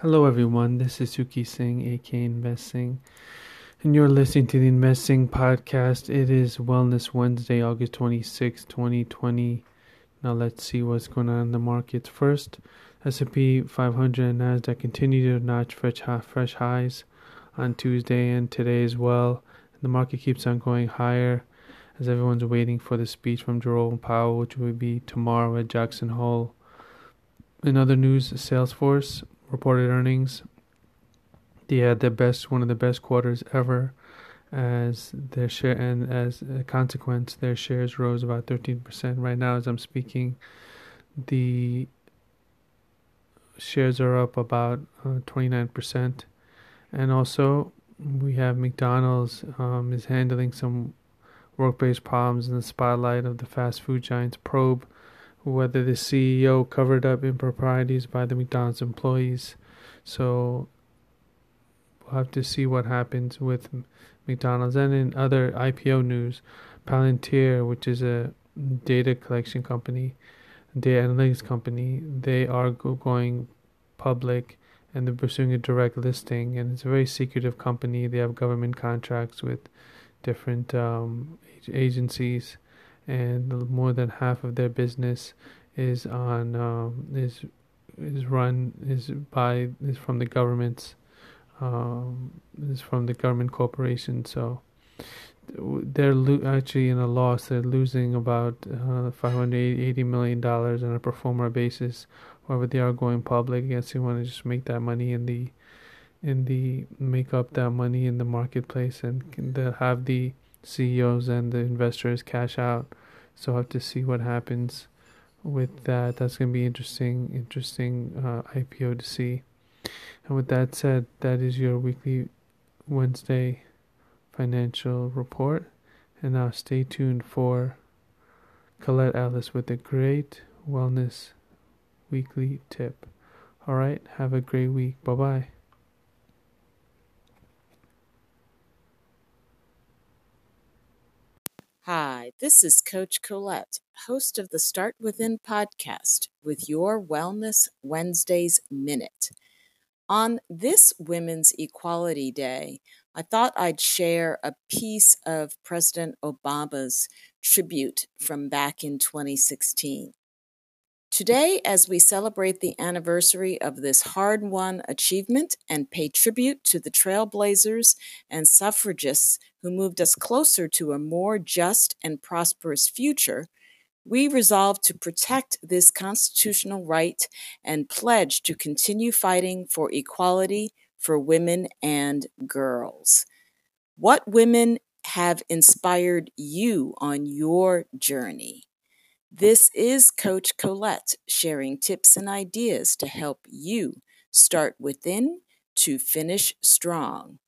Hello, everyone. This is Suki Singh, AK Investing, and you're listening to the Investing Podcast. It is Wellness Wednesday, August 26, 2020. Now let's see what's going on in the markets. First, S&P 500 and Nasdaq continue to notch fresh, fresh highs on Tuesday and today as well. The market keeps on going higher as everyone's waiting for the speech from Jerome Powell, which will be tomorrow at Jackson Hole. In other news, Salesforce reported earnings. They had the best, one of the best quarters ever, as their share and as a consequence, their shares rose about 13%. Right now, as I'm speaking, the shares are up about uh, 29%. And also, we have McDonald's um, is handling some work-based problems in the spotlight of the fast food giant's probe whether the CEO covered up improprieties by the McDonald's employees. So we'll have to see what happens with McDonald's. And in other IPO news, Palantir, which is a data collection company, data analytics company, they are going public and they're pursuing a direct listing. And it's a very secretive company. They have government contracts with different um, agencies and more than half of their business is on um, is is run is by is from the governments um, is from the government corporation so they're lo- actually in a loss. They're losing about uh, 580 million dollars on a pro forma basis. However they are going public. Guess they want to just make that money in the in the make up that money in the marketplace and they'll have the CEOs and the investors cash out. So I have to see what happens with that. That's going to be interesting, interesting uh, IPO to see. And with that said, that is your weekly Wednesday financial report. And now stay tuned for Colette Alice with a great wellness weekly tip. All right, have a great week. Bye bye. Hi, this is Coach Colette, host of the Start Within podcast with your Wellness Wednesdays Minute. On this Women's Equality Day, I thought I'd share a piece of President Obama's tribute from back in 2016. Today, as we celebrate the anniversary of this hard won achievement and pay tribute to the trailblazers and suffragists who moved us closer to a more just and prosperous future, we resolve to protect this constitutional right and pledge to continue fighting for equality for women and girls. What women have inspired you on your journey? This is Coach Colette sharing tips and ideas to help you start within to finish strong.